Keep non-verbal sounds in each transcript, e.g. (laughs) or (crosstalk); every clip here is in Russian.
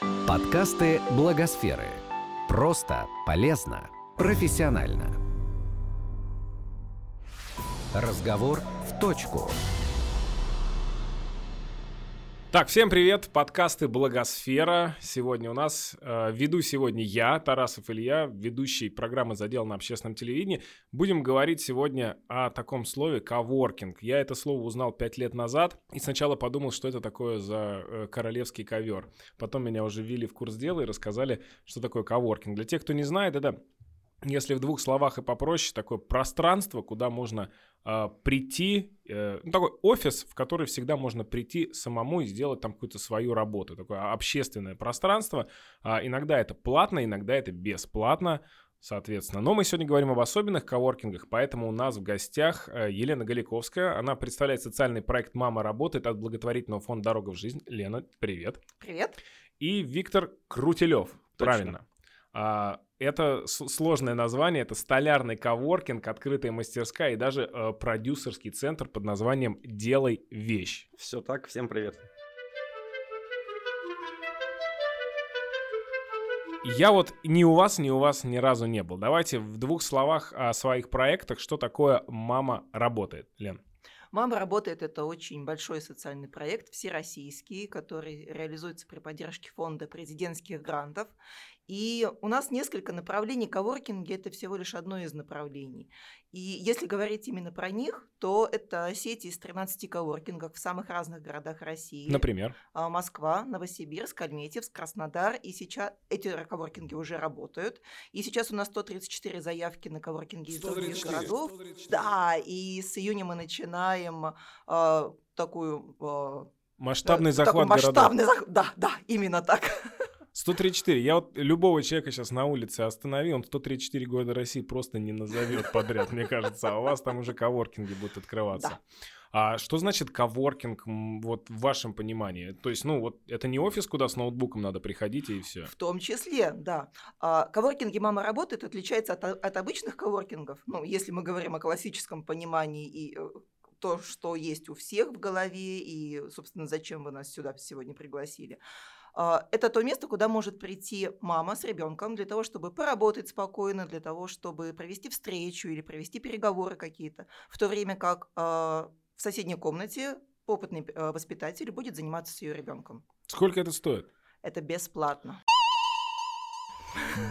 Подкасты Благосферы. Просто, полезно, профессионально. Разговор в точку. Так, всем привет, подкасты Благосфера. Сегодня у нас, э, веду сегодня я, Тарасов Илья, ведущий программы «Задел на общественном телевидении». Будем говорить сегодня о таком слове «коворкинг». Я это слово узнал пять лет назад и сначала подумал, что это такое за э, королевский ковер. Потом меня уже ввели в курс дела и рассказали, что такое коворкинг. Для тех, кто не знает, это если в двух словах и попроще, такое пространство, куда можно э, прийти, э, ну, такой офис, в который всегда можно прийти самому и сделать там какую-то свою работу, такое общественное пространство. А иногда это платно, иногда это бесплатно, соответственно. Но мы сегодня говорим об особенных коворкингах, поэтому у нас в гостях э, Елена Галиковская. Она представляет социальный проект «Мама работает» от благотворительного фонда «Дорога в жизнь». Лена, привет. Привет. И Виктор Крутилев. Правильно. А, это сложное название, это столярный коворкинг, открытая мастерская и даже э, продюсерский центр под названием «Делай вещь». Все так, всем привет. Я вот ни у вас, ни у вас ни разу не был. Давайте в двух словах о своих проектах. Что такое «Мама работает», Лен? «Мама работает» — это очень большой социальный проект, всероссийский, который реализуется при поддержке фонда президентских грантов. И у нас несколько направлений. Коворкинги – это всего лишь одно из направлений. И если говорить именно про них, то это сети из 13 коворкингов в самых разных городах России. Например? А, Москва, Новосибирск, Альметьевск, Краснодар. И сейчас эти коворкинги уже работают. И сейчас у нас 134 заявки на коворкинги из других городов. 134. Да, и с июня мы начинаем э, такую... Э, Масштабный захват масштабный городов. Зах... Да, да, именно так. (laughs) 134. Я вот любого человека сейчас на улице останови, он 134 города России просто не назовет подряд, мне кажется. А у вас там уже коворкинги будут открываться. Да. А что значит коворкинг вот в вашем понимании? То есть, ну вот это не офис, куда с ноутбуком надо приходить и все. В том числе, да. А, коворкинги «Мама работает» отличается от, от обычных коворкингов. Ну, если мы говорим о классическом понимании и э, то, что есть у всех в голове, и, собственно, зачем вы нас сюда сегодня пригласили. А, это то место, куда может прийти мама с ребенком для того, чтобы поработать спокойно, для того, чтобы провести встречу или провести переговоры какие-то, в то время как а, в соседней комнате опытный а, воспитатель будет заниматься с ее ребенком. Сколько это стоит? Это бесплатно.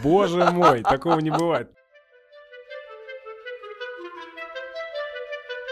Боже мой, такого не бывает.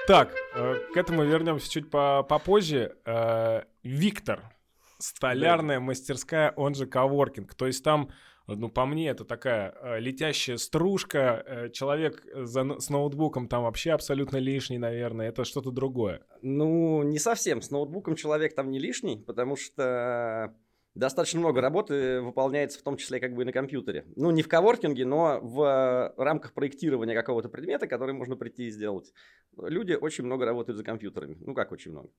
Так, э, к этому вернемся чуть попозже. Э, Виктор, Столярная мастерская, он же коворкинг. То есть там, ну, по мне, это такая э, летящая стружка. Э, человек за, с ноутбуком там вообще абсолютно лишний, наверное. Это что-то другое. Ну, не совсем. С ноутбуком человек там не лишний, потому что достаточно много работы выполняется в том числе как бы и на компьютере. Ну, не в коворкинге, но в рамках проектирования какого-то предмета, который можно прийти и сделать. Люди очень много работают за компьютерами. Ну, как очень много?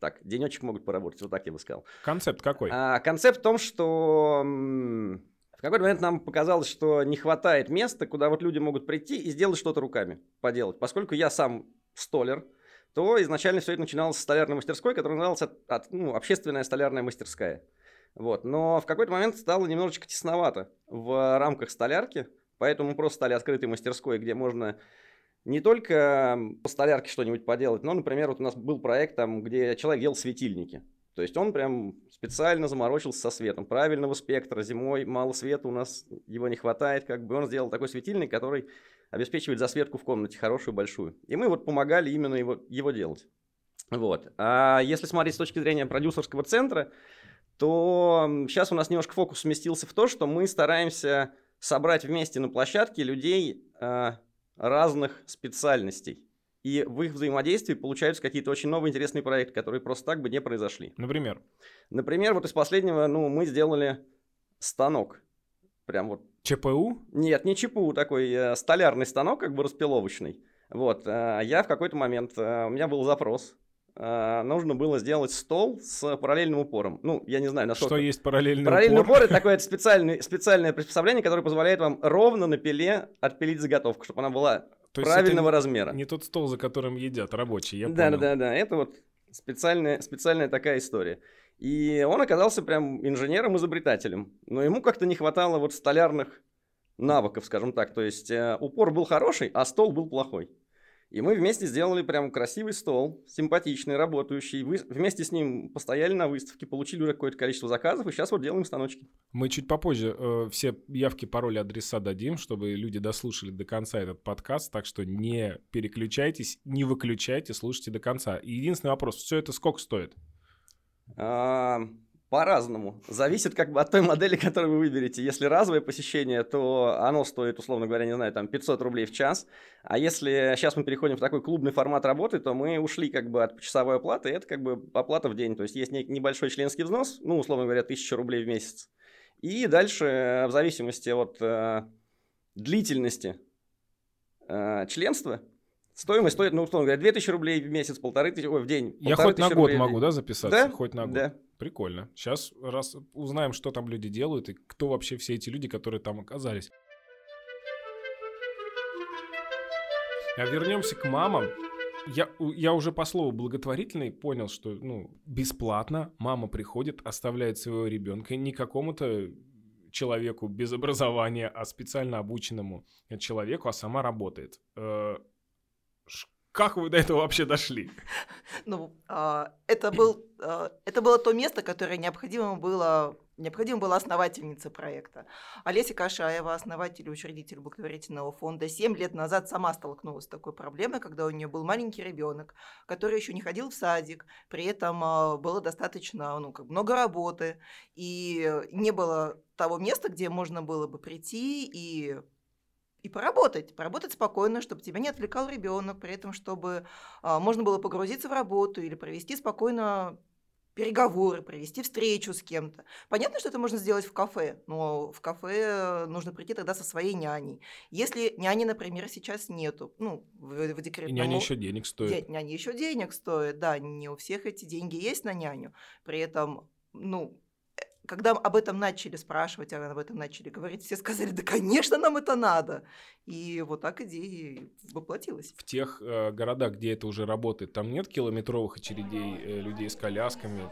Так, денечек могут поработать, вот так я бы сказал. Концепт какой? А, концепт в том, что в какой-то момент нам показалось, что не хватает места, куда вот люди могут прийти и сделать что-то руками, поделать. Поскольку я сам столер, то изначально все это начиналось с столярной мастерской, которая называлась от, от, ну, общественная столярная мастерская. Вот. Но в какой-то момент стало немножечко тесновато в рамках столярки, поэтому мы просто стали открытой мастерской, где можно не только по столярке что-нибудь поделать, но, например, вот у нас был проект, там, где человек делал светильники. То есть он прям специально заморочился со светом. Правильного спектра, зимой мало света, у нас его не хватает. Как бы он сделал такой светильник, который обеспечивает засветку в комнате хорошую, большую. И мы вот помогали именно его, его делать. Вот. А если смотреть с точки зрения продюсерского центра, то сейчас у нас немножко фокус сместился в то, что мы стараемся собрать вместе на площадке людей, а, разных специальностей. И в их взаимодействии получаются какие-то очень новые интересные проекты, которые просто так бы не произошли. Например? Например, вот из последнего, ну, мы сделали станок. Прям вот. ЧПУ? Нет, не ЧПУ, такой э, столярный станок, как бы распиловочный. Вот, э, я в какой-то момент, э, у меня был запрос, нужно было сделать стол с параллельным упором. Ну, я не знаю, насколько... Что есть параллельный, параллельный упор? упор? это такое (laughs) специальное, специальное приспособление, которое позволяет вам ровно на пиле отпилить заготовку, чтобы она была То правильного это размера. Не тот стол, за которым едят рабочие, я да, понял. Да, да, да, это вот специальная, специальная такая история. И он оказался прям инженером-изобретателем. Но ему как-то не хватало вот столярных навыков, скажем так. То есть э, упор был хороший, а стол был плохой. И мы вместе сделали прям красивый стол, симпатичный, работающий. Вы, вместе с ним постояли на выставке, получили уже какое-то количество заказов, и сейчас вот делаем станочки. Мы чуть попозже э, все явки, пароли, адреса дадим, чтобы люди дослушали до конца этот подкаст, так что не переключайтесь, не выключайте, слушайте до конца. И единственный вопрос, все это сколько стоит? А, по-разному. Зависит как бы от той модели, которую вы выберете. Если разовое посещение, то оно стоит, условно говоря, не знаю, там 500 рублей в час. А если сейчас мы переходим в такой клубный формат работы, то мы ушли как бы от часовой оплаты, это как бы оплата в день. То есть есть небольшой членский взнос, ну, условно говоря, 1000 рублей в месяц. И дальше, э, в зависимости от э, длительности э, членства, Стоимость стоит, ну, условно говоря, 2000 рублей в месяц, полторы тысячи, ой, в день. Я хоть на год могу, да, записаться? Да? Хоть на год. Да. Прикольно. Сейчас раз узнаем, что там люди делают и кто вообще все эти люди, которые там оказались. А вернемся к мамам. Я, я уже по слову благотворительный понял, что ну, бесплатно мама приходит, оставляет своего ребенка не какому-то человеку без образования, а специально обученному человеку, а сама работает. Как вы до этого вообще дошли? Ну, а, это, был, а, это было то место, которое необходимо было Необходимо была основательница проекта. Олеся Кашаева, основатель и учредитель благотворительного фонда, 7 лет назад сама столкнулась с такой проблемой, когда у нее был маленький ребенок, который еще не ходил в садик, при этом а, было достаточно ну, как много работы, и не было того места, где можно было бы прийти и и поработать, поработать спокойно, чтобы тебя не отвлекал ребенок, при этом, чтобы а, можно было погрузиться в работу или провести спокойно переговоры, провести встречу с кем-то. Понятно, что это можно сделать в кафе, но в кафе нужно прийти тогда со своей няней. Если няни, например, сейчас нету, ну, в, в декретном... И няня еще денег стоит. Няня еще денег стоит, да, не у всех эти деньги есть на няню. При этом, ну, когда об этом начали спрашивать, об этом начали говорить, все сказали, да, конечно, нам это надо. И вот так идея воплотилась. В тех э, городах, где это уже работает, там нет километровых очередей э, людей с колясками?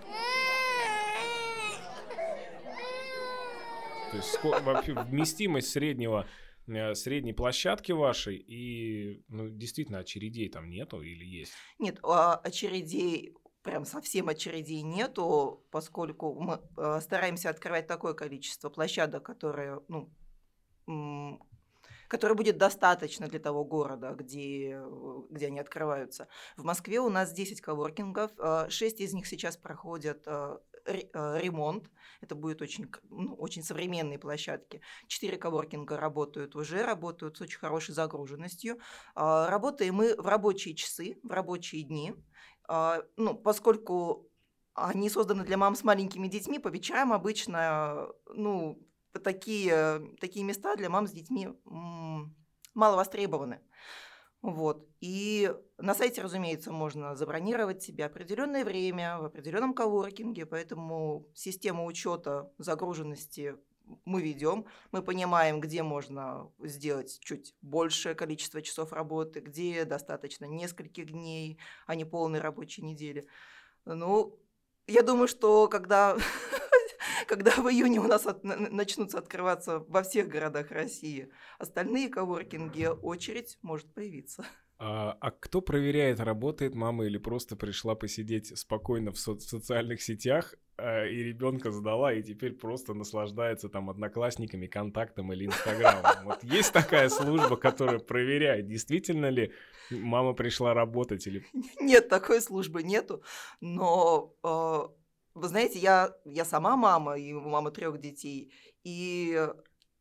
То есть сколько, вообще вместимость среднего э, средней площадки вашей и ну, действительно очередей там нету или есть? Нет, а, очередей прям совсем очередей нету, поскольку мы э, стараемся открывать такое количество площадок, которые, ну, которое будет достаточно для того города, где, где они открываются. В Москве у нас 10 коворкингов, 6 э, из них сейчас проходят э, ремонт. Это будет очень, ну, очень современные площадки. Четыре коворкинга работают уже, работают с очень хорошей загруженностью. Работаем мы в рабочие часы, в рабочие дни. А, ну, поскольку они созданы для мам с маленькими детьми, по вечерам обычно, ну, такие, такие места для мам с детьми мало востребованы. Вот. И на сайте, разумеется, можно забронировать себе определенное время в определенном коворкинге, поэтому систему учета загруженности мы ведем, мы понимаем, где можно сделать чуть большее количество часов работы, где достаточно нескольких дней, а не полной рабочей недели. Ну, я думаю, что когда, (laughs) когда в июне у нас от, начнутся открываться во всех городах России остальные коворкинги, очередь может появиться. (laughs) А, а кто проверяет, работает мама или просто пришла посидеть спокойно в, со- в социальных сетях и ребенка сдала, и теперь просто наслаждается там одноклассниками, контактом или инстаграмом? Вот есть такая служба, которая проверяет, действительно ли мама пришла работать или... Нет, такой службы нету, но... Э, вы знаете, я, я сама мама, и мама трех детей, и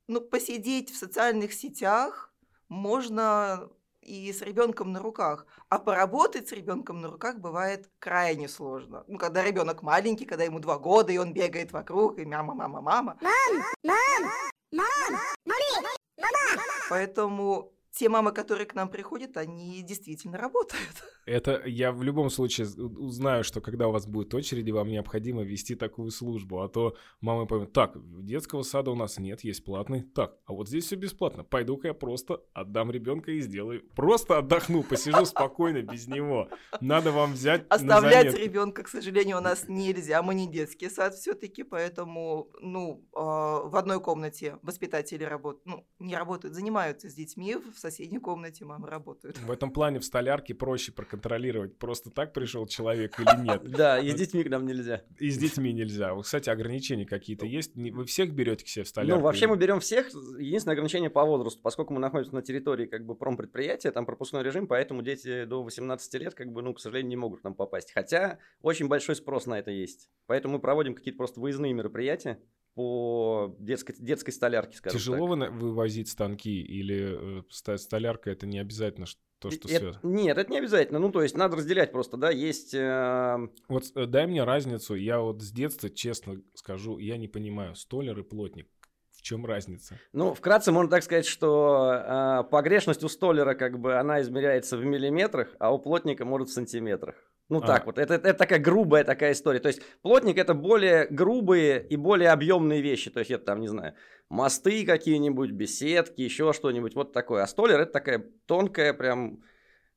ну, посидеть в социальных сетях можно и с ребенком на руках. А поработать с ребенком на руках бывает крайне сложно. Ну, когда ребенок маленький, когда ему два года, и он бегает вокруг, и мама, мама, мама. Мам! Мам! Мам! Мама! Поэтому те мамы, которые к нам приходят, они действительно работают. (laughs) Это я в любом случае узнаю, что когда у вас будет очереди, вам необходимо вести такую службу. А то мамы поймут, так, детского сада у нас нет, есть платный. Так, а вот здесь все бесплатно. Пойду-ка я просто отдам ребенка и сделаю. Просто отдохну, посижу спокойно без него. Надо вам взять Оставлять ребенка, к сожалению, у нас нельзя. Мы не детский сад все-таки, поэтому, ну, а, в одной комнате воспитатели работают, ну, не работают, занимаются с детьми, в соседней комнате мамы работают. В этом плане в столярке проще проконтролировать, просто так пришел человек или (laughs) нет. Да, и с детьми к нам нельзя. И с детьми нельзя. Кстати, ограничения какие-то есть? Вы всех берете к себе в столярку? Ну, вообще мы берем всех. Единственное ограничение по возрасту, поскольку мы находимся на территории как бы промпредприятия, там пропускной режим, поэтому дети до 18 лет, как бы, ну, к сожалению, не могут к нам попасть. Хотя очень большой спрос на это есть. Поэтому мы проводим какие-то просто выездные мероприятия, по детской, детской столярке, скажем Тяжело так. вывозить станки или э, столярка это не обязательно то, что это, связано? Нет, это не обязательно. Ну, то есть надо разделять просто, да, есть... Э... Вот дай мне разницу. Я вот с детства, честно скажу, я не понимаю, столер и плотник. В чем разница? Ну, вкратце можно так сказать, что э, погрешность у столера, как бы, она измеряется в миллиметрах, а у плотника может в сантиметрах. Ну а. так вот, это, это такая грубая такая история. То есть плотник это более грубые и более объемные вещи. То есть это там, не знаю, мосты какие-нибудь, беседки, еще что-нибудь вот такое. А столер это такая тонкая прям...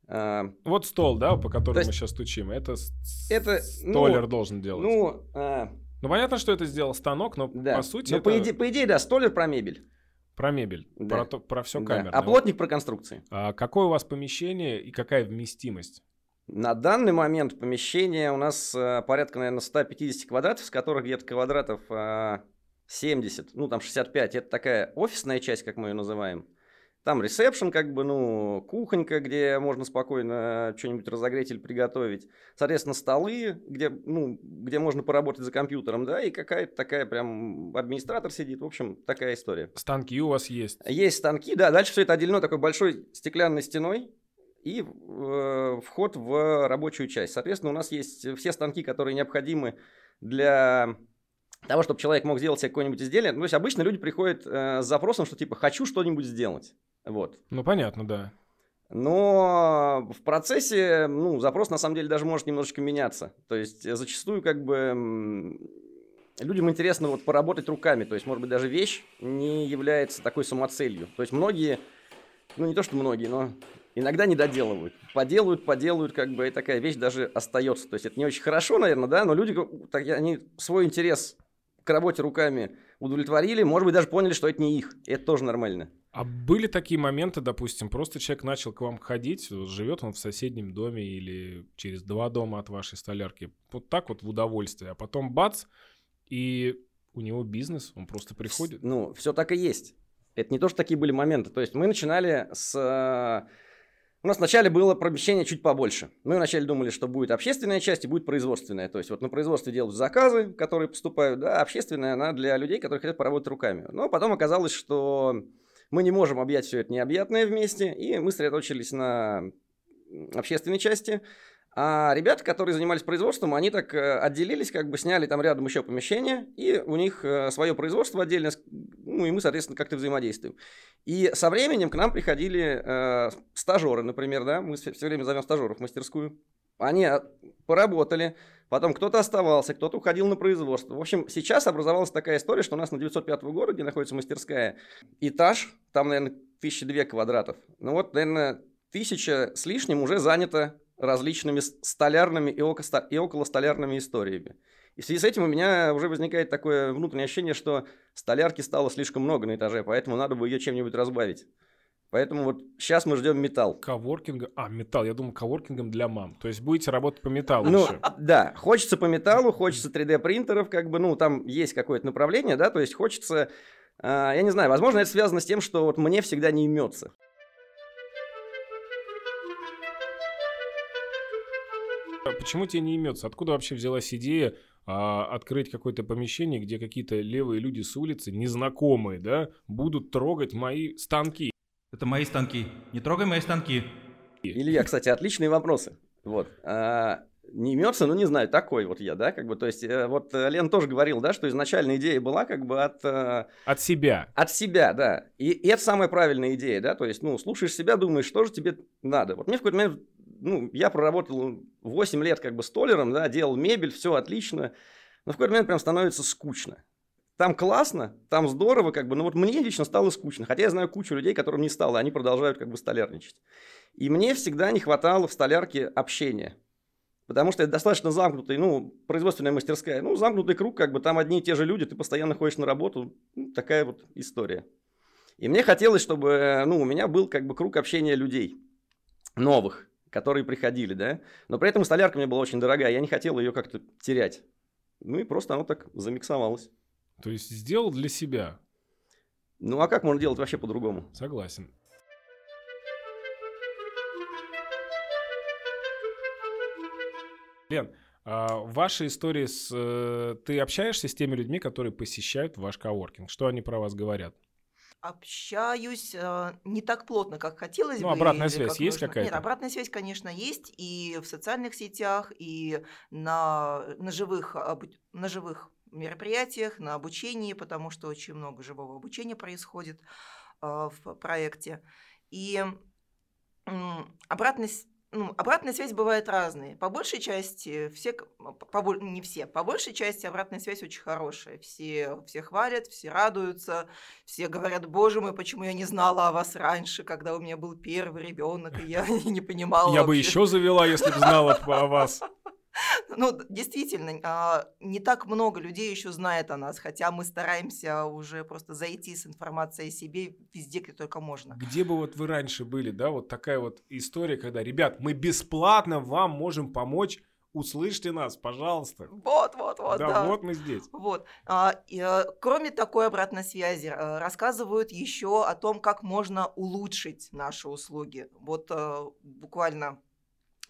Э... Вот стол, да, по которому есть, мы сейчас стучим. Это, это столер ну, должен делать. Ну, э... ну, понятно, что это сделал станок, но да. по сути ну, это... по, иде- по идее, да, столер про мебель. Про мебель, да. про, то, про все камерное. А плотник про конструкции. А какое у вас помещение и какая вместимость? На данный момент помещение у нас э, порядка, наверное, 150 квадратов, с которых где-то квадратов э, 70, ну там 65. Это такая офисная часть, как мы ее называем. Там ресепшн, как бы, ну, кухонька, где можно спокойно что-нибудь разогреть или приготовить. Соответственно, столы, где, ну, где можно поработать за компьютером, да, и какая-то такая прям администратор сидит. В общем, такая история. Станки у вас есть? Есть станки, да. Дальше все это отделено такой большой стеклянной стеной и э, вход в рабочую часть. Соответственно, у нас есть все станки, которые необходимы для того, чтобы человек мог сделать себе какое-нибудь изделие. Ну, то есть обычно люди приходят э, с запросом, что типа «хочу что-нибудь сделать». Вот. Ну, понятно, да. Но в процессе, ну, запрос на самом деле даже может немножечко меняться. То есть зачастую как бы людям интересно вот поработать руками. То есть, может быть, даже вещь не является такой самоцелью. То есть многие, ну не то что многие, но иногда не доделывают. Поделают, поделают, как бы, и такая вещь даже остается. То есть это не очень хорошо, наверное, да, но люди, так, они свой интерес к работе руками удовлетворили, может быть, даже поняли, что это не их. И это тоже нормально. А были такие моменты, допустим, просто человек начал к вам ходить, живет он в соседнем доме или через два дома от вашей столярки, вот так вот в удовольствие, а потом бац, и у него бизнес, он просто приходит. Ну, все так и есть. Это не то, что такие были моменты. То есть мы начинали с у нас вначале было помещение чуть побольше. Мы вначале думали, что будет общественная часть и будет производственная. То есть вот на производстве делают заказы, которые поступают, да, общественная она для людей, которые хотят поработать руками. Но потом оказалось, что мы не можем объять все это необъятное вместе, и мы сосредоточились на общественной части. А ребята, которые занимались производством, они так э, отделились, как бы сняли там рядом еще помещение, и у них э, свое производство отдельно, ну и мы, соответственно, как-то взаимодействуем. И со временем к нам приходили э, стажеры, например, да, мы все время зовем стажеров в мастерскую. Они поработали, потом кто-то оставался, кто-то уходил на производство. В общем, сейчас образовалась такая история, что у нас на 905 городе, где находится мастерская, этаж, там, наверное, тысячи две квадратов. Ну вот, наверное, тысяча с лишним уже занято различными столярными и, около, и околостолярными историями. И в связи с этим у меня уже возникает такое внутреннее ощущение, что столярки стало слишком много на этаже, поэтому надо бы ее чем-нибудь разбавить. Поэтому вот сейчас мы ждем металл. Коворкинга. А, металл. Я думаю, коворкингом для мам. То есть будете работать по металлу ну, еще. Да, хочется по металлу, хочется 3D принтеров, как бы, ну, там есть какое-то направление, да, то есть хочется, э, я не знаю, возможно, это связано с тем, что вот мне всегда не имется. Почему тебе не имется? Откуда вообще взялась идея а, открыть какое-то помещение, где какие-то левые люди с улицы, незнакомые, да, будут трогать мои станки? Это мои станки. Не трогай мои станки. Илья, кстати, отличные вопросы. Вот. А, не имется, ну не знаю, такой вот я, да, как бы, то есть, э, вот э, Лен тоже говорил, да, что изначально идея была как бы от... э, От себя. От себя, да. И, и это самая правильная идея, да, то есть, ну, слушаешь себя, думаешь, что же тебе надо. Вот мне в какой-то момент, ну, я проработал 8 лет как бы столером, да, делал мебель, все отлично, но в какой-то момент прям становится скучно. Там классно, там здорово, как бы, но вот мне лично стало скучно. Хотя я знаю кучу людей, которым не стало, они продолжают как бы столярничать. И мне всегда не хватало в столярке общения. Потому что это достаточно замкнутый, ну, производственная мастерская. Ну, замкнутый круг, как бы там одни и те же люди, ты постоянно ходишь на работу. Ну, такая вот история. И мне хотелось, чтобы, ну, у меня был как бы круг общения людей новых, которые приходили, да. Но при этом столярка мне была очень дорогая, я не хотел ее как-то терять. Ну и просто оно так замиксовалось. То есть сделал для себя. Ну а как можно делать вообще по-другому? Согласен. Лен, а ваша история с... э, Ты общаешься с теми людьми, которые посещают ваш коворкинг? Что они про вас говорят? Общаюсь э, не так плотно, как хотелось Ну, бы. обратная или связь как есть нужно. какая-то? Нет, обратная связь, конечно, есть и в социальных сетях, и на, на, живых, на живых мероприятиях, на обучении, потому что очень много живого обучения происходит э, в проекте. И обратная, ну, обратная связь бывает разные. По большей части все, по не все, по большей части обратная связь очень хорошая. Все, все хвалят, все радуются, все говорят, боже мой, почему я не знала о вас раньше, когда у меня был первый ребенок, и я (laughs) не понимала Я бы вообще». еще завела, если бы знала о вас. Ну, действительно, а, не так много людей еще знает о нас, хотя мы стараемся уже просто зайти с информацией о себе везде, где только можно. Где бы вот вы раньше были, да, вот такая вот история, когда, ребят, мы бесплатно вам можем помочь, услышьте нас, пожалуйста. Вот, вот, вот, да, да. вот мы здесь. Вот. А, и, э, кроме такой обратной связи, э, рассказывают еще о том, как можно улучшить наши услуги. Вот э, буквально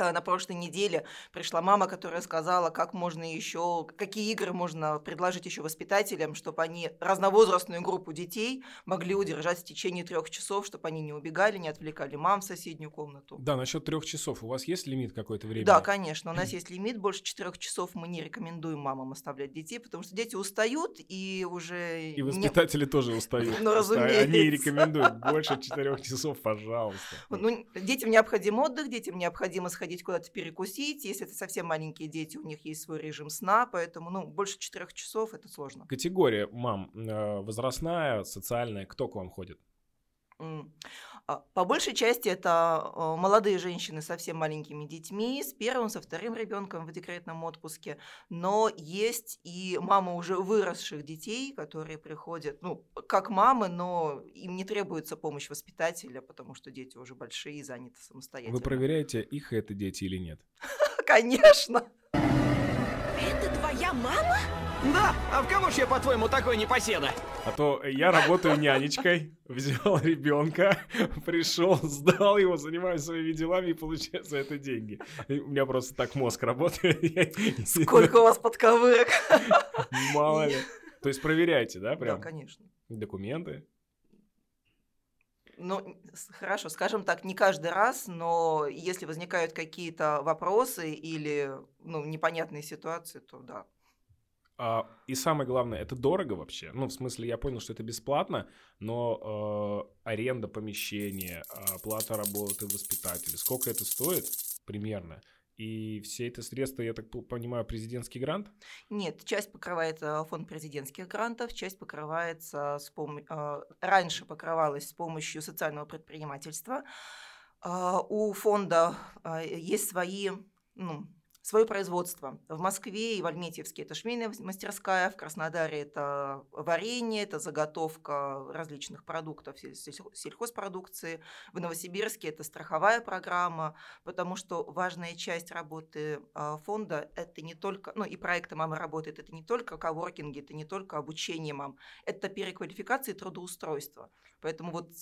на прошлой неделе пришла мама, которая сказала, как можно еще, какие игры можно предложить еще воспитателям, чтобы они разновозрастную группу детей могли удержать в течение трех часов, чтобы они не убегали, не отвлекали мам в соседнюю комнату. Да, насчет трех часов. У вас есть лимит какое-то время? Да, конечно, у нас (clears throat) есть лимит, больше четырех часов мы не рекомендуем мамам оставлять детей, потому что дети устают и уже... И не- воспитатели тоже устают. (laughs) Ну, Просто Они разумеется. рекомендуют больше четырех часов, пожалуйста. Ну, детям необходим отдых, детям необходимо сходить куда-то перекусить. Если это совсем маленькие дети, у них есть свой режим сна, поэтому ну, больше четырех часов это сложно. Категория мам э, возрастная, социальная, кто к вам ходит? А, По большей части это э, молодые женщины с совсем маленькими детьми, с первым, со вторым ребенком в декретном отпуске, но есть и мамы уже выросших детей, которые приходят, ну, как мамы, но им не требуется помощь воспитателя, потому что дети уже большие и заняты самостоятельно. Вы проверяете, их это дети или нет? (laughs) Конечно. Это твоя мама? Да, а в кого ж я, по-твоему, такой непоседа? А то я работаю нянечкой, взял ребенка, (laughs) пришел, сдал его, занимаюсь своими делами и получаю за это деньги. У меня просто так мозг работает. (laughs) Сколько у вас подковырок? Мало ли. То есть проверяйте, да, Да, прям конечно. документы? Ну, хорошо, скажем так, не каждый раз, но если возникают какие-то вопросы или ну, непонятные ситуации, то да. А, и самое главное, это дорого вообще. Ну, в смысле, я понял, что это бесплатно, но э, аренда помещения, оплата работы воспитателя, сколько это стоит примерно? И все это средства, я так по- понимаю, президентский грант? Нет, часть покрывает э, фонд президентских грантов, часть покрывается с пом- э, раньше покрывалась с помощью социального предпринимательства. А, У фонда а, есть свои, ну, свое производство. В Москве и в Альметьевске это швейная мастерская, в Краснодаре это варенье, это заготовка различных сельхо- сельхозпродукции. В Новосибирске это страховая программа, потому что важная часть работы а, фонда это не только, ну и проекта «Мама работает», это не только коворкинги, это не только обучение мам, это переквалификация и трудоустройство. Поэтому вот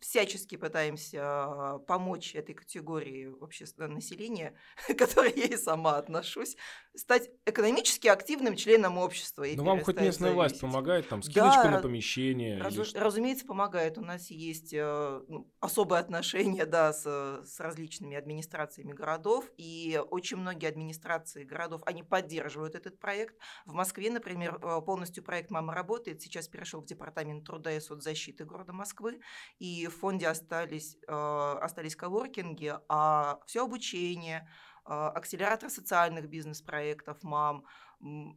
всячески пытаемся а, помочь этой категории с- населения, (laughs) которой я и сама сама отношусь, стать экономически активным членом общества. Ну, вам хоть местная власть зависеть. помогает, там, скидочку на раз- помещение? или что? разумеется, помогает. У нас есть э, ну, особые отношения (laughs) да, с, с различными администрациями городов, и очень многие администрации городов, они поддерживают этот проект. В Москве, например, э, полностью проект «Мама работает», сейчас перешел в Департамент труда и соцзащиты города Москвы, и в фонде остались, э, остались коворкинги, а все обучение, акселератор социальных бизнес-проектов «Мам»,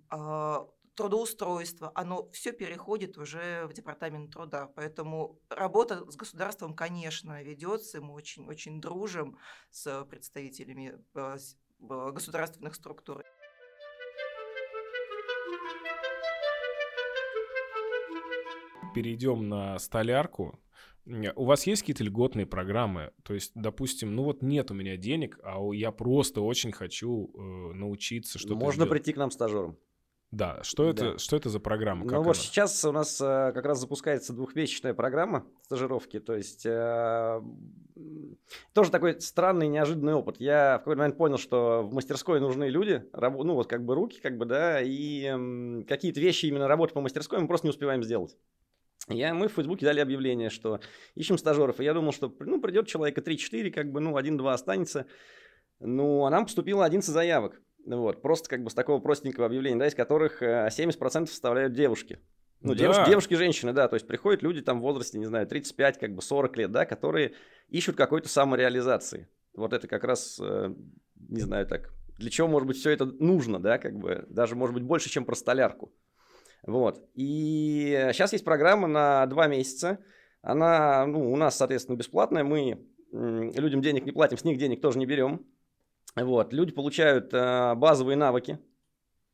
а, трудоустройство, оно все переходит уже в департамент труда. Поэтому работа с государством, конечно, ведется. Мы очень, очень дружим с представителями э, государственных структур. Перейдем на столярку. У вас есть какие-то льготные программы? То есть, допустим, ну вот нет у меня денег, а я просто очень хочу э, научиться что-то Можно делать. прийти к нам стажером. Да, что это, Да. что это за программа? Ну Как вот она? сейчас у нас э, как раз запускается двухмесячная программа стажировки, то есть э, тоже такой странный неожиданный опыт. Я в какой-то момент понял, что в мастерской нужны люди, рабо- ну вот как бы руки, как бы да, и м, какие-то вещи именно работы по мастерской мы просто не успеваем сделать. Я, мы в Фейсбуке дали объявление, что ищем стажеров, и я думал, что ну, придет человека 3-4, как бы, ну, один-два останется. Ну, а нам поступило 11 заявок. Вот, просто как бы с такого простенького объявления, да, из которых э, 70% составляют девушки. Ну, Да. девушки, девушки, женщины, да, то есть приходят люди там в возрасте, не знаю, 35, как бы 40 лет, да, которые ищут какой-то самореализации. Вот это как раз, э, не знаю, так, для чего, может быть, все это нужно, да, как бы, даже, может быть, больше, чем про столярку. Вот, и сейчас есть программа на два месяца, она, ну, у нас, соответственно, бесплатная, мы людям денег не платим, с них денег тоже не берем. Вот, люди получают э, базовые навыки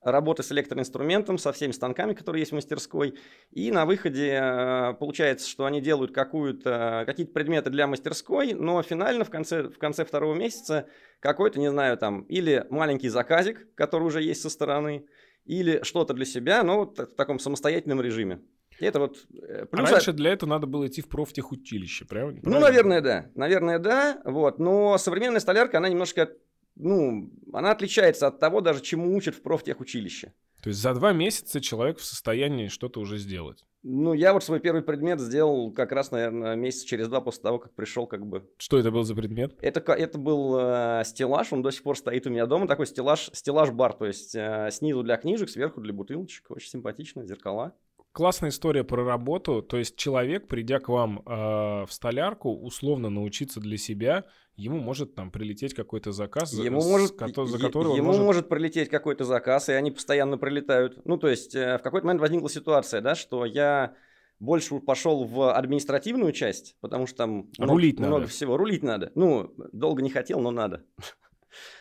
работы с электроинструментом, со всеми станками, которые есть в мастерской. И на выходе э, получается, что они делают какую-то, какие-то предметы для мастерской, но финально в конце, в конце второго месяца какой-то, не знаю, там, или маленький заказик, который уже есть со стороны, или что-то для себя, но вот в таком самостоятельном режиме. И это вот э, А плюс... раньше для этого надо было идти в профтехучилище, правильно? Ну, наверное, да. Наверное, да. Вот. Но современная столярка, она немножко, ну, она отличается от того, даже чему учат в профтехучилище. То есть за два месяца человек в состоянии что-то уже сделать. Ну, я вот свой первый предмет сделал как раз, наверное, месяц через два после того, как пришел, как бы. Что это был за предмет? Это, это был э, стеллаж, он до сих пор стоит у меня дома, такой стеллаж, стеллаж-бар, то есть э, снизу для книжек, сверху для бутылочек, очень симпатично, зеркала. Классная история про работу. То есть человек, придя к вам э, в столярку, условно научиться для себя, ему может там прилететь какой-то заказ, за- Ему с может, за который ему может... может прилететь какой-то заказ, и они постоянно прилетают. Ну, то есть, э, в какой-то момент возникла ситуация, да, что я больше пошел в административную часть, потому что там много- Рулить много, надо. всего. Рулить надо. Ну, долго не хотел, но надо.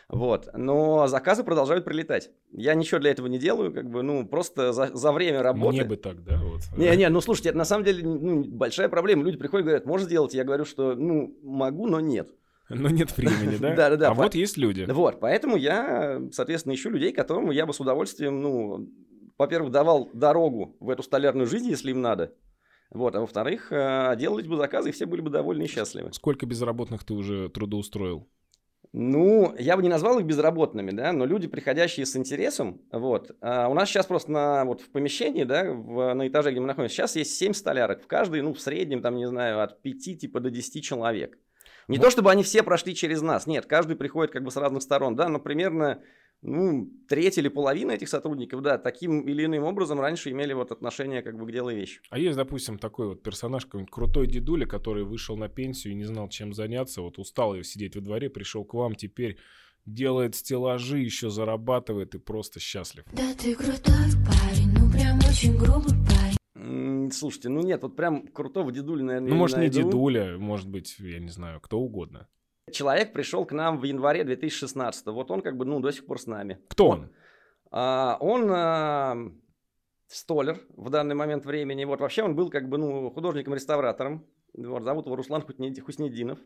Вот. Но заказы продолжают прилетать. Я ничего для этого не делаю, как бы, ну, просто за, за время работы. Мне бы так, да? Вот. Не, не, ну слушайте, это на самом деле ну, большая проблема. Люди приходят и говорят, можешь сделать? Я говорю, что ну могу, но нет. Но нет времени, (laughs) да? Да-да-да, А по- вот есть люди. Вот, поэтому я, соответственно, ищу людей, которым я бы с удовольствием, ну, во-первых, давал дорогу в эту столярную жизнь, если им надо. Вот, а во-вторых, э, делали бы заказы, и все были бы довольны и счастливы. Сколько безработных ты уже трудоустроил? Ну, я бы не назвал их безработными, да, но люди, приходящие с интересом, вот. А у нас сейчас просто на, вот в помещении, да, в- на этаже, где мы находимся, сейчас есть 7 столярок. В каждой, ну, в среднем, там, не знаю, от 5 типа до 10 человек. Не Вот. то, чтобы они все прошли через нас, нет, каждый приходит как бы с разных сторон, да, но примерно, ну, треть или половина этих сотрудников, да, таким или иным образом раньше имели вот отношение как бы к делу и вещи. А есть, допустим, такой вот персонаж, какой-нибудь крутой дедуля, который вышел на пенсию и не знал, чем заняться, вот устал сидеть во дворе, пришел к вам, теперь делает стеллажи, еще зарабатывает и просто счастлив. Да ты крутой парень, ну прям очень грубый парень. Слушайте, ну нет, вот прям крутого дедуля, наверное, Ну, может, не найду. дедуля, может быть, я не знаю, кто угодно. Человек пришел к нам в январе 2016 Вот он как бы, ну, до сих пор с нами. Кто он? А, он а, столер в данный момент времени. Вот вообще он был как бы, ну, художником-реставратором. Вот, зовут его Руслан Хуснединов.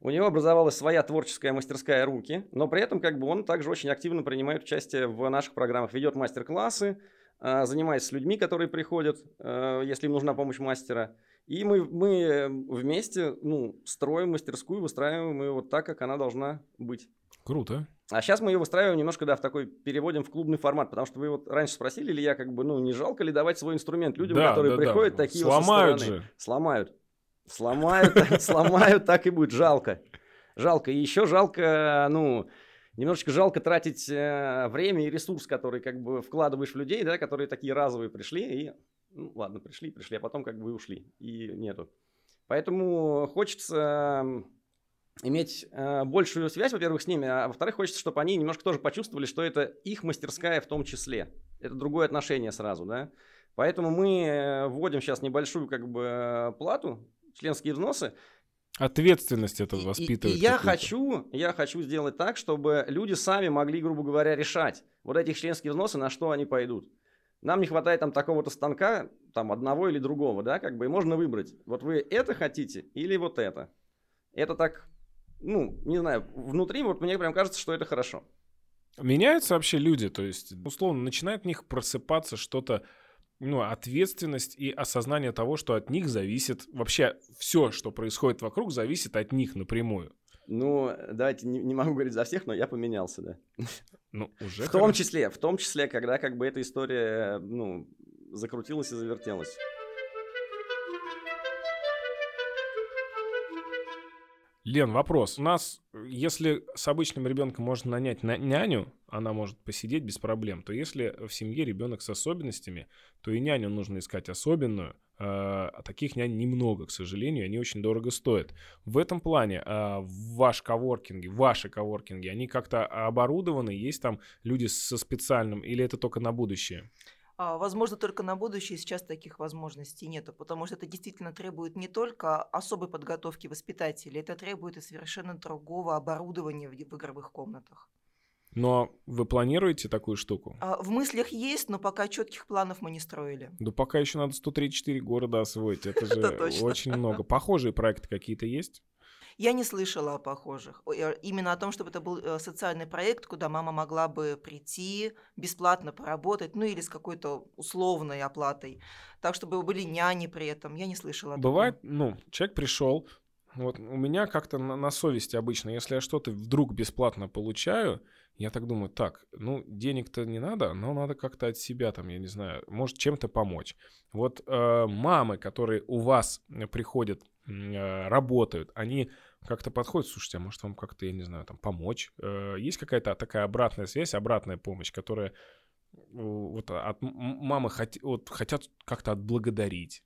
У него образовалась своя творческая мастерская руки, но при этом как бы он также очень активно принимает участие в наших программах, ведет мастер-классы, а, занимается с людьми, которые приходят, а, если им нужна помощь мастера. И мы, мы вместе ну, строим мастерскую, выстраиваем ее вот так, как она должна быть. Круто. А сейчас мы ее выстраиваем немножко, да, в такой, переводим в клубный формат, потому что вы вот раньше спросили, или я как бы, ну, не жалко ли давать свой инструмент людям, Да, которые да, да. приходят такие вот со Сломают стороны? же. Сломают. Сломают, (laughs) сломают, так и будет. Жалко. Жалко. И еще жалко, ну, немножечко жалко тратить э, время и ресурс, который как бы вкладываешь в людей, да, которые такие разовые пришли и, ну, ладно, пришли, пришли, а потом как бы ушли, и нету. Поэтому хочется иметь э, большую связь, во-первых, с ними, а во-вторых, хочется, чтобы они немножко тоже почувствовали, что это их мастерская в том числе. Это другое отношение сразу, да. Поэтому мы э, вводим сейчас небольшую как бы э, плату, членские взносы, Ответственность это и- и- воспитывает. И, я хочу, я хочу сделать так, чтобы люди сами могли, грубо говоря, решать вот этих членские взносы, на что они пойдут. Нам не хватает там такого-то станка, там одного или другого, да, как бы, и можно выбрать. Вот вы это хотите или вот это. Это так, ну, не знаю, внутри вот мне прям кажется, что это хорошо. Меняются вообще люди, то есть, условно, начинает в них просыпаться что-то, ну, ответственность и осознание того, что от них зависит вообще все, что происходит вокруг, зависит от них напрямую. Ну, давайте, не, не могу говорить за всех, но я поменялся, да. Ну, уже В том хорошо. числе, в том числе, когда как бы эта история, ну, закрутилась и завертелась. Лен, вопрос. У нас, э, если с обычным ребенком можно нанять на- няню, она может посидеть без проблем, то если в семье ребенок с особенностями, то и няню нужно искать особенную. Э, А таких нянь немного, к сожалению, они очень дорого стоят. В этом плане а, ваш коворкинги, ваши коворкинги, они как-то оборудованы, есть там люди со специальным, или это только на будущее? А, Возможно, только на будущее сейчас таких возможностей нету, потому что это действительно требует не только особой подготовки воспитателей, это требует и совершенно другого оборудования в в игровых комнатах. Но вы планируете такую штуку? А, В мыслях есть, но пока четких планов мы не строили. Да пока еще надо 134 города освоить, это (laughs) же очень много. Похожие проекты какие-то есть? Я не слышала о похожих. Именно о том, чтобы это был э, социальный проект, куда мама могла бы прийти, бесплатно поработать, ну или с какой-то условной оплатой. Так, чтобы были няни при этом. Я не слышала. Бывает, ну, человек пришел, вот у меня как-то на, на совести обычно, если я что-то вдруг бесплатно получаю, я так думаю, так, ну, денег-то не надо, но надо как-то от себя там, я не знаю, может чем-то помочь. Вот э, мамы, которые у вас э, приходят, э, работают, они как-то подходят, слушайте, а может вам как-то, я не знаю, там помочь? Э, есть какая-то такая обратная связь, обратная помощь, которая э, вот от мамы хот- вот, хотят как-то отблагодарить.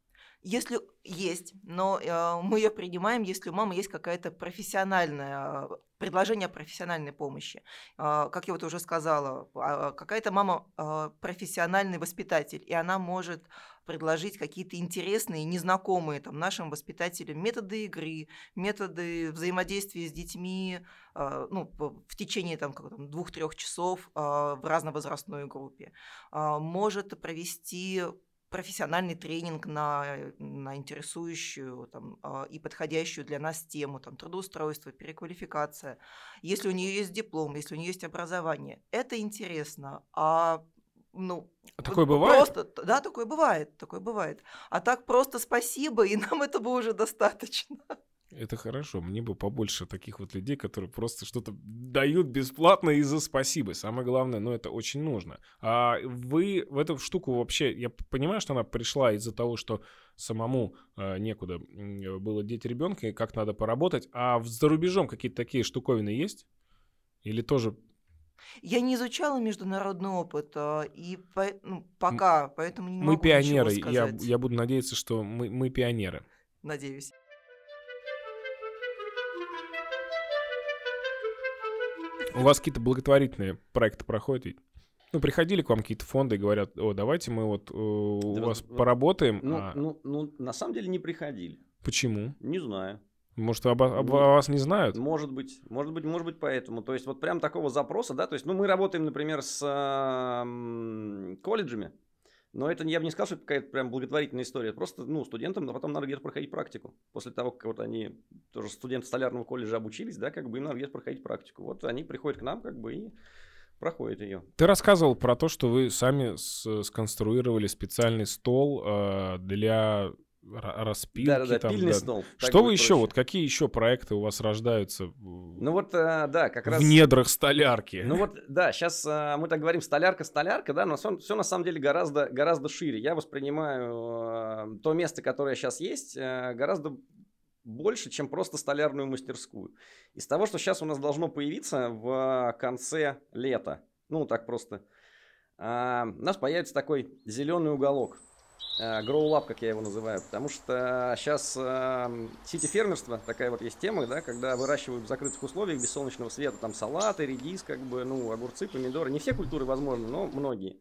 Если есть, но э, мы ее принимаем, если у мамы есть какая-то профессиональная э, предложение о профессиональной помощи. А, Как я вот уже сказала, а, какая-то мама а, профессиональный воспитатель, и она может предложить какие-то интересные, незнакомые там, нашим воспитателям методы игры, методы взаимодействия с детьми а, ну, в течение там, там, двух-трех часов в разновозрастной группе. Может провести профессиональный тренинг на, на интересующую там, а, и подходящую для нас тему, там, трудоустройство, переквалификация. Если у нее есть диплом, если у нее есть образование, это интересно. А ну, А такое вот бывает? Просто, да, такое бывает, такое бывает. А так просто спасибо, и (laughs) нам этого уже достаточно. Это хорошо. Мне бы побольше таких вот людей, которые просто что-то дают бесплатно и за спасибо. Самое главное, ну, это очень нужно. А вы в эту штуку вообще... Я понимаю, что она пришла из-за того, что самому э, некуда было деть ребенка и как надо поработать. А за рубежом какие-то такие штуковины есть? Или тоже... Я не изучала международный опыт, а, и по- ну, пока, поэтому не мы могу пионеры. Я, я буду надеяться, что мы, мы пионеры. Надеюсь. У вас какие-то благотворительные проекты проходят? Ну, приходили к вам какие-то фонды и говорят, о, давайте мы вот э, у Да вас вот- поработаем. Ну, А ну, ну, на самом деле не приходили. Почему? Не знаю. Может, об, об- Ну, о вас не знают? Может быть, может быть, может быть, поэтому. То есть, вот прям такого запроса, да, то есть, ну, мы работаем, например, с м, колледжами, но это я бы не сказал, что это какая-то прям благотворительная история. Просто, ну, студентам, а потом надо где-то проходить практику. После того, как вот они, тоже студенты столярного колледжа обучились, да, как бы им надо где-то проходить практику. Вот они приходят к нам, как бы, и проходят ее. Ты рассказывал про то, что вы сами с- сконструировали специальный стол э, для ра- распилки. Да-да-да, там, пильный да. так Что вы еще, проще. вот какие еще проекты у вас рождаются Ну вот, э, да, как раз... в недрах столярки? Ну вот, да, сейчас мы так говорим столярка-столярка, да, но все, на самом деле гораздо, гораздо шире. Я воспринимаю э, то место, которое сейчас есть, э, гораздо больше, чем просто столярную мастерскую. Из того, что сейчас у нас должно появиться в конце лета, ну так просто, а, у нас появится такой зеленый уголок. Grow Lab, как я его называю, потому что сейчас сити-фермерство, такая вот есть тема, да, когда выращивают в закрытых условиях без солнечного света, там салаты, редис, как бы, ну, огурцы, помидоры, не все культуры возможны, но многие.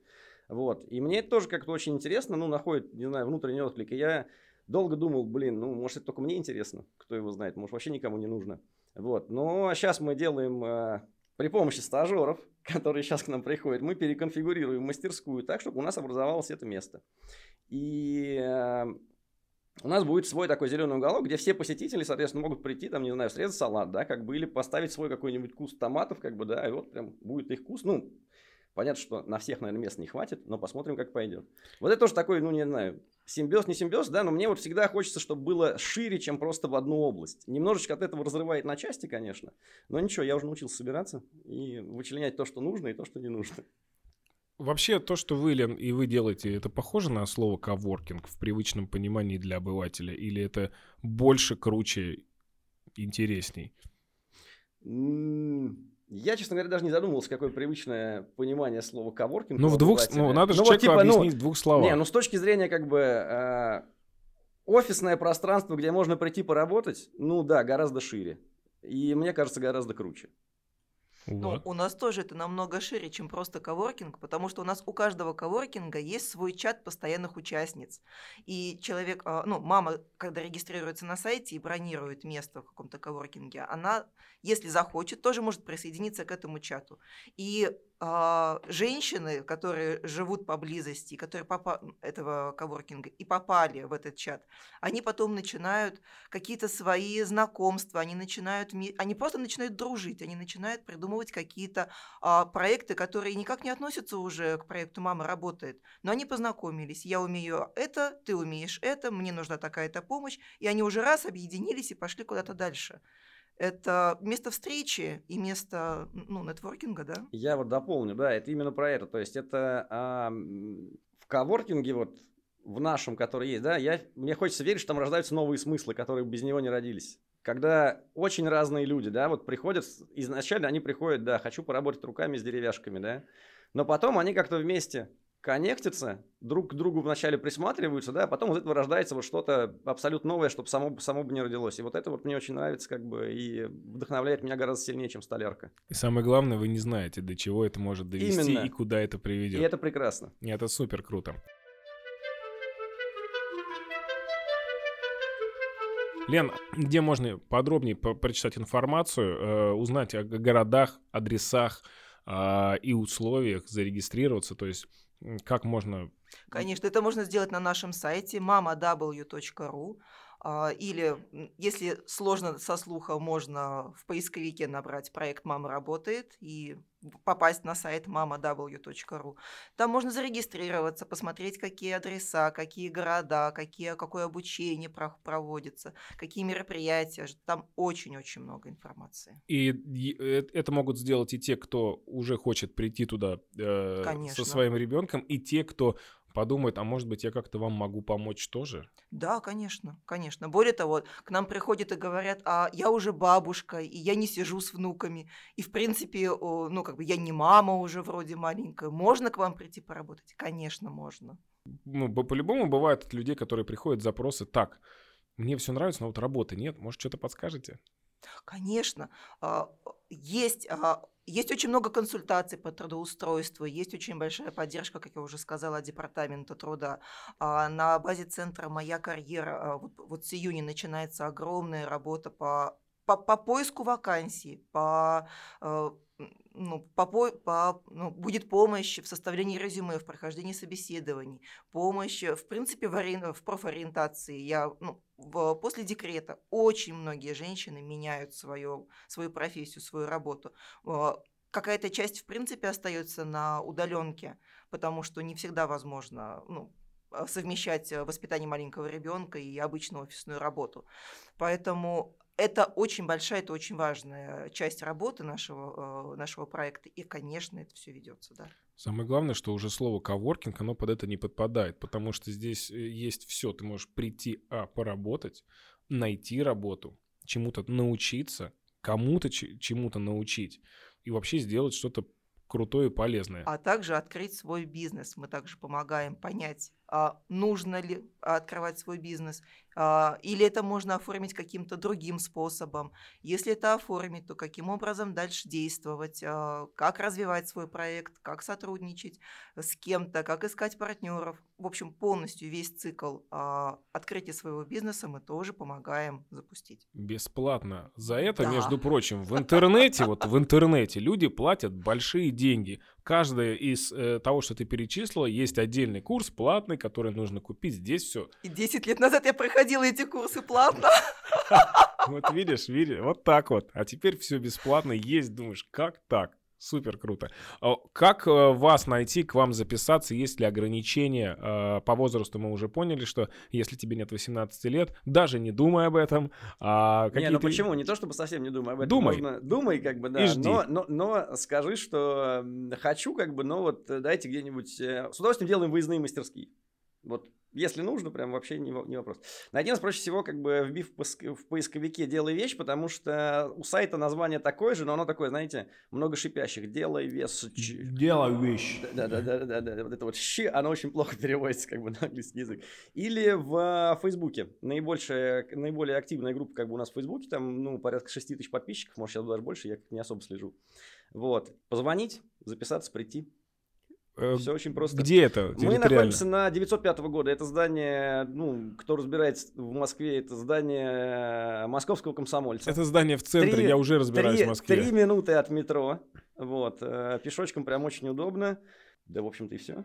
Вот, и мне это тоже как-то очень интересно, ну, находит, не знаю, внутренний отклик, и я долго думал, блин, ну, может, это только мне интересно, кто его знает, может, вообще никому не нужно. Вот, но сейчас мы делаем э, при помощи стажеров, (laughs) которые сейчас к нам приходят, мы переконфигурируем мастерскую так, чтобы у нас образовалось это место. И э, у нас будет свой такой зеленый уголок, где все посетители, соответственно, могут прийти, там, не знаю, срезать салат, да, как бы, или поставить свой какой-нибудь куст томатов, как бы, да, и вот прям будет их куст, ну, понятно, что на всех, наверное, мест не хватит, но посмотрим, как пойдет. Вот это тоже такой, ну, не знаю, симбиоз, не симбиоз, да, но мне вот всегда хочется, чтобы было шире, чем просто в одну область. Немножечко от этого разрывает на части, конечно, но ничего, я уже научился собираться и вычленять то, что нужно, и то, что не нужно. Вообще, то, что вы, Лен, и вы делаете, это похоже на слово коворкинг в привычном понимании для обывателя? Или это больше, круче, интересней? Я, честно говоря, даже не задумывался, какое привычное понимание слова коворкинг. Ну, в двух... Ну, надо же Ну, вот человеку типа, ну, объяснить в двух словах. Не, ну с точки зрения как бы э, офисное пространство, где можно прийти поработать, ну да, гораздо шире. И мне кажется, гораздо круче. Ну, Вот. у нас тоже это намного шире, чем просто коворкинг, потому что у нас у каждого коворкинга есть свой чат постоянных участниц. И человек, а, ну, мама, когда регистрируется на сайте и бронирует место в каком-то коворкинге, она, если захочет, тоже может присоединиться к этому чату. И женщины, которые живут поблизости, которые попа- этого коворкинга и попали в этот чат, они потом начинают какие-то свои знакомства, они начинают, они просто начинают дружить, они начинают придумывать какие-то а, проекты, которые никак не относятся уже к проекту «Мама работает», но они познакомились. Я умею это, ты умеешь это, мне нужна такая-то помощь, и они уже раз объединились и пошли куда-то дальше. Это место встречи и место, ну, нетворкинга, да? Я вот дополню, да, это именно про это. То есть это а, в коворкинге вот в нашем, который есть, да, я, мне хочется верить, что там рождаются новые смыслы, которые без него не родились. Когда очень разные люди, да, вот приходят, изначально они приходят, да, хочу поработать руками с деревяшками, да, но потом они как-то вместе коннектятся, друг к другу вначале присматриваются, да, а потом из этого рождается вот что-то абсолютно новое, чтобы само, само бы не родилось. И вот это вот мне очень нравится, как бы, и вдохновляет меня гораздо сильнее, чем столярка. И самое главное, вы не знаете, до чего это может довести Именно. и куда это приведет. И это прекрасно. И это супер круто. Лен, где можно подробнее по- прочитать информацию, э, узнать о городах, адресах а, и условиях зарегистрироваться? То есть как можно... Конечно, это можно сделать на нашем сайте mamaw.ru. а, Или, если сложно со слуха, можно в поисковике набрать проект «Мама работает» и попасть на сайт mamaw.ru. Там можно зарегистрироваться, посмотреть, какие адреса, какие города, какие, какое обучение про- проводится, какие мероприятия. Там очень-очень много информации. И э, это могут сделать и те, кто уже хочет прийти туда э, Конечно. со своим ребенком, и те, кто подумает, а может быть, я как-то вам могу помочь тоже? Да, конечно, конечно. Более того, к нам приходят и говорят, а я уже бабушка, и я не сижу с внуками, и в принципе, ну как бы я не мама уже вроде маленькая, можно к вам прийти поработать? Конечно, можно. ну, по-любому бывают от людей, которые приходят запросы, так, мне все нравится, но вот работы нет, может, что-то подскажете? Конечно, а, есть, а, есть очень много консультаций по трудоустройству, есть очень большая поддержка, как я уже сказала, Департамента труда. А На базе центра «Моя карьера» вот, вот с июня начинается огромная работа по, по, по поиску вакансий, по, ну, по, по- ну, будет помощь в составлении резюме, в прохождении собеседований, помощь, э, в принципе, в, ори- в профориентации. Я, ну, в- после декрета очень многие женщины меняют свою, свою профессию, свою работу. Э, Какая-то часть, в принципе, остается на удаленке, потому что не всегда возможно ну, а, совмещать э, воспитание маленького ребенка и обычную офисную работу. Поэтому это очень большая, это очень важная часть работы нашего, э, нашего проекта. И, конечно, это все ведется, да. Самое главное, что уже слово коворкинг, оно под это не подпадает, потому что здесь э, есть все. Ты можешь прийти, а, поработать, найти работу, чему-то научиться, кому-то чему-то научить и вообще сделать что-то крутое и полезное. А также открыть свой бизнес. Мы также помогаем понять, а, нужно ли открывать свой бизнес, или это можно оформить каким-то другим способом. Если это оформить, то каким образом дальше действовать, а, как развивать свой проект, как сотрудничать с кем-то, как искать партнеров. В общем, полностью весь цикл открытия своего бизнеса мы тоже помогаем запустить. Бесплатно. За это, да. между прочим, в (laughs) интернете, вот в интернете люди платят большие деньги каждое из э, того, что ты перечислила, есть отдельный курс платный, который нужно купить. Здесь все. И 10 лет назад я проходила эти курсы платно. (laughs) Вот видишь, видишь, вот так вот. А теперь все бесплатно есть. Думаешь, как так? Супер круто. А как э, вас найти, к вам записаться? Есть ли ограничения э, по возрасту? Мы уже поняли, что если тебе нет 18 лет, даже не думай об этом. А не, ну почему? Не то, чтобы совсем не думай об этом. Думай. Можно... Думай, как бы, да. И жди. Но, но, но скажи, что хочу, как бы, но вот э, дайте где-нибудь... С удовольствием делаем выездные мастерские. Вот если нужно, прям вообще не, не вопрос. Найди нас проще всего, как бы вбив в поисковике «делай вещь», потому что у сайта название такое же, но оно такое, знаете, много шипящих. «Делай вес». «Делай вещь». Да-да-да, вот это вот «щ», оно очень плохо (laughs) переводится как бы на английский язык. Или в Фейсбуке. Наибольшая, наиболее активная группа как бы у нас в Фейсбуке, там, ну, порядка 6 тысяч подписчиков, может, сейчас даже больше, я не особо слежу. Вот. Позвонить, записаться, прийти. Э, Все очень просто. Где это? Мы находимся на 905 года. Это здание, ну, кто разбирается в Москве, это здание московского комсомольца. Это здание в центре, три, я уже разбираюсь три, в Москве. Три минуты от метро. Вот. Э, пешочком прям очень удобно. Да, в общем-то, и все.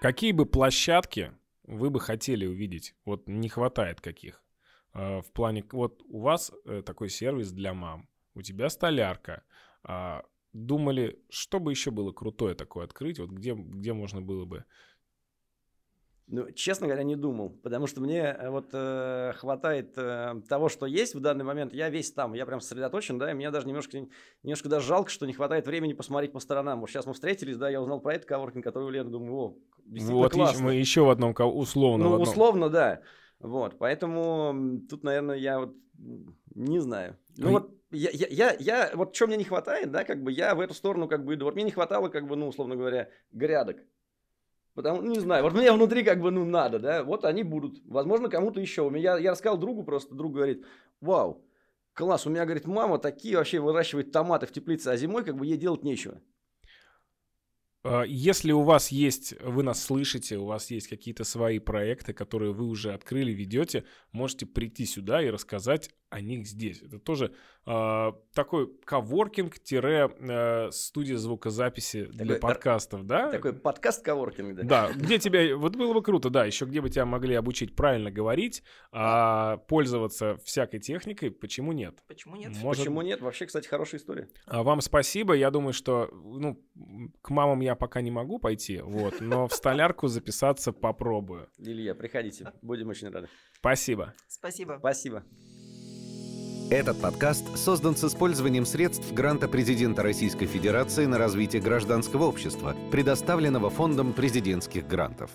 Какие бы площадки вы бы хотели увидеть? Вот не хватает каких. Э, в плане, вот у вас такой сервис для мам у тебя столярка. А, думали, что бы еще было крутое такое открыть, вот где, где можно было бы ну, честно говоря, не думал, потому что мне э, вот э, хватает э, того, что есть в данный момент. Я весь там, я прям сосредоточен, да, и мне даже немножко, немножко даже жалко, что не хватает времени посмотреть по сторонам. Вот сейчас мы встретились, да, я узнал про этот коворкинг, который у Лены, думаю, о, действительно вот классно. мы еще в одном, условно. Ну, одном. условно, да. Вот, поэтому тут, наверное, я вот не знаю. Ну, вот я, я, я, я, вот что мне не хватает, да, как бы я в эту сторону как бы иду. Вот мне не хватало, как бы, ну, условно говоря, грядок. Потому, ну, не знаю, вот мне внутри как бы, ну, надо, да, вот они будут. Возможно, кому-то еще. У меня, я рассказал другу просто, друг говорит, вау, класс, у меня, говорит, мама такие вообще выращивает томаты в теплице, а зимой как бы ей делать нечего. А, если у вас есть, вы нас слышите, у вас есть какие-то свои проекты, которые вы уже открыли, ведете, можете прийти сюда и рассказать о них здесь. Это тоже э, такой коворкинг-студия звукозаписи такой, для подкастов, да? Такой подкаст коворкинг, да? Да, где тебя, вот было бы круто, да, еще где бы тебя могли обучить правильно говорить, а, пользоваться всякой техникой, почему нет? Почему нет? Может... Почему нет? Вообще, кстати, хорошая история. А вам спасибо, я думаю, что, ну, к мамам я пока не могу пойти, вот, но в столярку записаться попробую. Илья, приходите, будем очень рады. Спасибо. Спасибо. Спасибо. Этот подкаст создан с использованием средств гранта президента Российской Федерации на развитие гражданского общества, предоставленного Фондом президентских грантов.